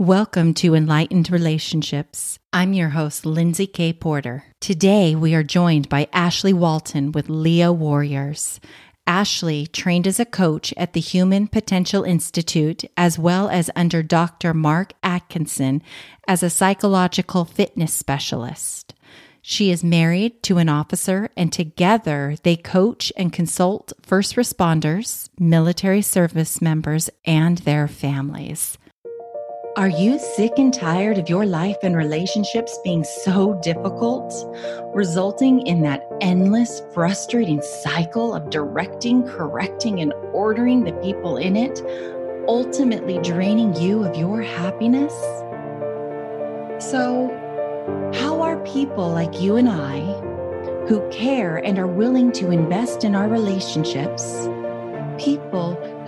Welcome to Enlightened Relationships. I'm your host, Lindsay K. Porter. Today, we are joined by Ashley Walton with Leo Warriors. Ashley trained as a coach at the Human Potential Institute as well as under Dr. Mark Atkinson as a psychological fitness specialist. She is married to an officer, and together they coach and consult first responders, military service members, and their families. Are you sick and tired of your life and relationships being so difficult, resulting in that endless, frustrating cycle of directing, correcting, and ordering the people in it, ultimately draining you of your happiness? So, how are people like you and I, who care and are willing to invest in our relationships, people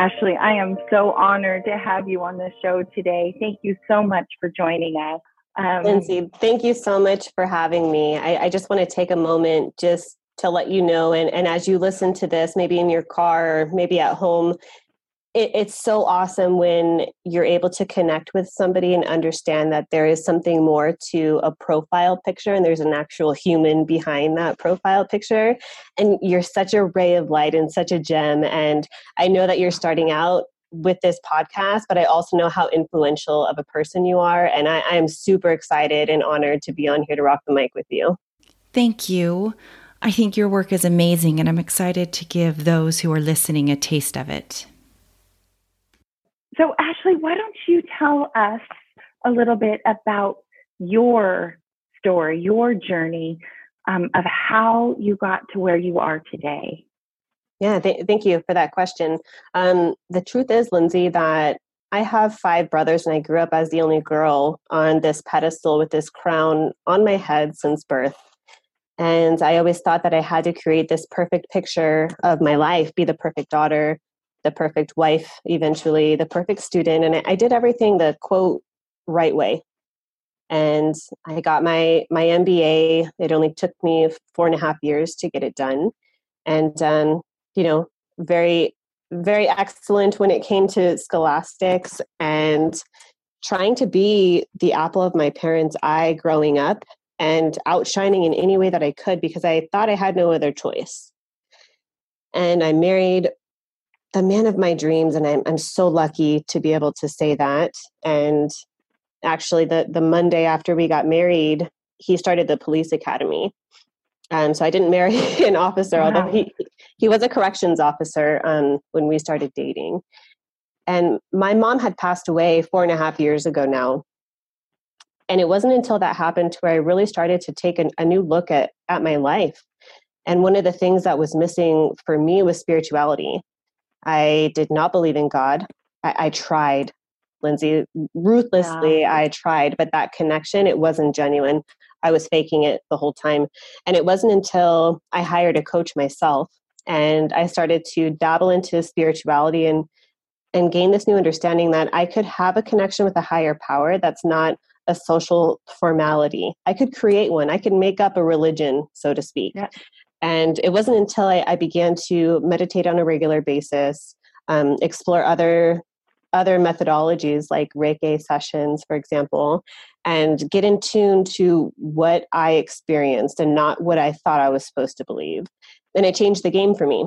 Ashley, I am so honored to have you on the show today. Thank you so much for joining us. Um, Lindsay, thank you so much for having me. I, I just want to take a moment just to let you know, and, and as you listen to this, maybe in your car maybe at home, it, it's so awesome when you're able to connect with somebody and understand that there is something more to a profile picture and there's an actual human behind that profile picture. And you're such a ray of light and such a gem. And i know that you're starting out with this podcast but i also know how influential of a person you are. And I, I am super excited and honored to be on here to rock the mic with you. Thank you. I think your work is amazing, and I'm excited to give those who are listening a taste of it. So, Ashley, why don't you tell us a little bit about your story, your journey um, of how you got to where you are today? Yeah, th- thank you for that question. Um, the truth is, Lindsay, that I have five brothers and I grew up as the only girl on this pedestal with this crown on my head since birth. And I always thought that I had to create this perfect picture of my life, be the perfect daughter, the perfect wife eventually the perfect student and i did everything the quote right way. And i got my my mba it only took me four and a half years to get it done. And um, you know very very excellent when it came to scholastics and trying to be the apple of my parents eye growing up and outshining in any way that i could because i thought i had no other choice. And i married the man of my dreams and I'm, I'm so lucky to be able to say that and actually the the monday after we got married he started the police academy um, so i didn't marry an officer wow. although he he was a corrections officer um, when we started dating. And my mom had passed away four and a half years ago now. And it wasn't until that happened where i really started to take an, a new look at at my life. And one of the things that was missing for me was spirituality I did not believe in God. I, I tried, Lindsay, ruthlessly. Yeah. I tried, but that connection, it wasn't genuine. I was faking it the whole time. And it wasn't until I hired a coach myself and I started to dabble into spirituality and and gain this new understanding that I could have a connection with a higher power that's not a social formality. I could create one. I could make up a religion, so to speak. Yeah. And it wasn't until I, I began to meditate on a regular basis, um, explore other other methodologies like Reiki sessions, for example, and get in tune to what I experienced and not what I thought I was supposed to believe. And it changed the game for me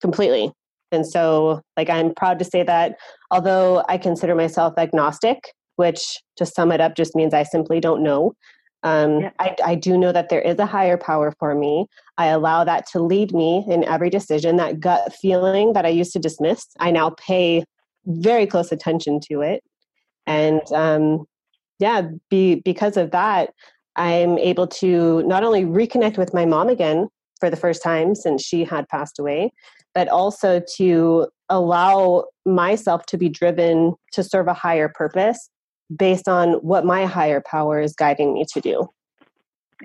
completely. And so, like, I'm proud to say that although I consider myself agnostic, which to sum it up just means I simply don't know, um, yeah. I, I do know that there is a higher power for me. I allow that to lead me in every decision. That gut feeling that I used to dismiss, I now pay very close attention to it. And um, yeah, be, because of that, I'm able to not only reconnect with my mom again for the first time since she had passed away, but also to allow myself to be driven to serve a higher purpose based on what my higher power is guiding me to do.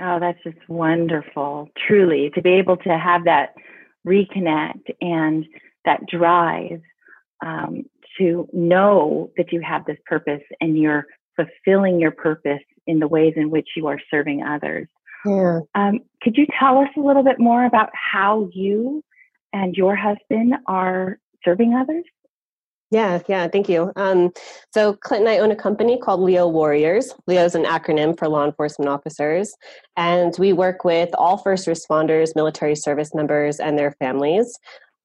Oh, that's just wonderful. Truly, to be able to have that reconnect and that drive um, to know that you have this purpose and you're fulfilling your purpose in the ways in which you are serving others. Yeah. Um, could you tell us a little bit more about how you and your husband are serving others? Yeah, yeah, thank you. Um, so, Clint and I own a company called Leo Warriors. Leo is an acronym for law enforcement officers. And we work with all first responders, military service members, and their families,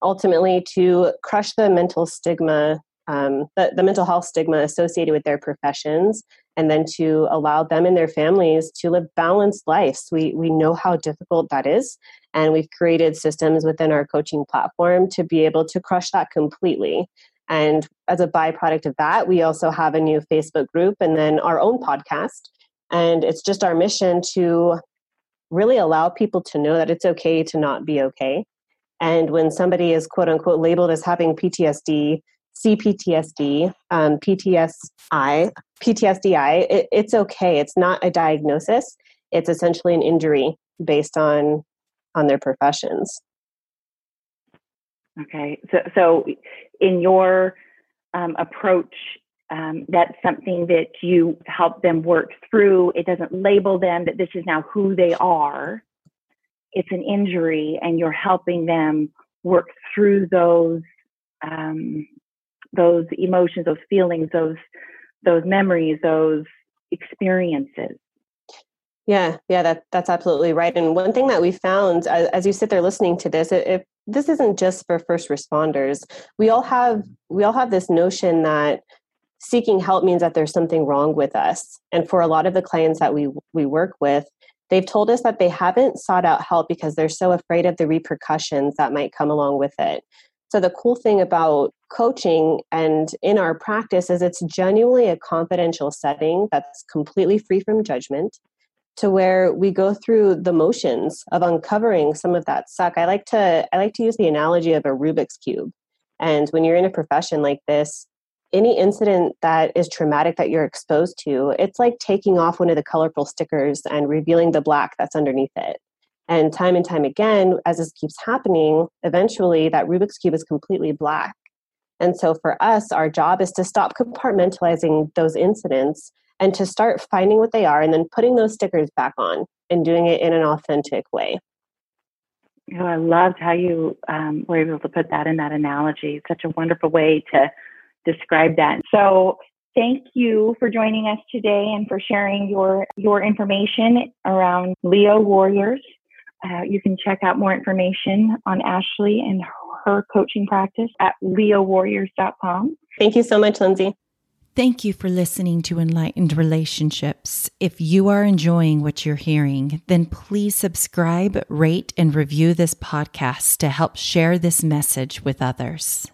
ultimately to crush the mental stigma, um, the, the mental health stigma associated with their professions, and then to allow them and their families to live balanced lives. We, we know how difficult that is. And we've created systems within our coaching platform to be able to crush that completely. And as a byproduct of that, we also have a new Facebook group and then our own podcast. And it's just our mission to really allow people to know that it's okay to not be okay. And when somebody is quote unquote labeled as having PTSD, CPTSD, um, PTSI, PTSDI, it, it's okay. It's not a diagnosis. It's essentially an injury based on on their professions. Okay, so so in your um, approach, um, that's something that you help them work through. It doesn't label them that this is now who they are. It's an injury, and you're helping them work through those um, those emotions, those feelings, those those memories, those experiences. Yeah, yeah, that that's absolutely right. And one thing that we found as, as you sit there listening to this, if this isn't just for first responders, we all have we all have this notion that seeking help means that there's something wrong with us. And for a lot of the clients that we we work with, they've told us that they haven't sought out help because they're so afraid of the repercussions that might come along with it. So the cool thing about coaching and in our practice is it's genuinely a confidential setting that's completely free from judgment to where we go through the motions of uncovering some of that suck. I like to I like to use the analogy of a Rubik's cube. And when you're in a profession like this, any incident that is traumatic that you're exposed to, it's like taking off one of the colorful stickers and revealing the black that's underneath it. And time and time again, as this keeps happening, eventually that Rubik's Cube is completely black. And so for us, our job is to stop compartmentalizing those incidents and to start finding what they are and then putting those stickers back on and doing it in an authentic way. Oh, I loved how you um, were able to put that in that analogy. Such a wonderful way to describe that. So, thank you for joining us today and for sharing your your information around Leo Warriors. Uh, you can check out more information on Ashley and her coaching practice at leowarriors.com. Thank you so much, Lindsay. Thank you for listening to Enlightened Relationships. If you are enjoying what you're hearing, then please subscribe, rate, and review this podcast to help share this message with others.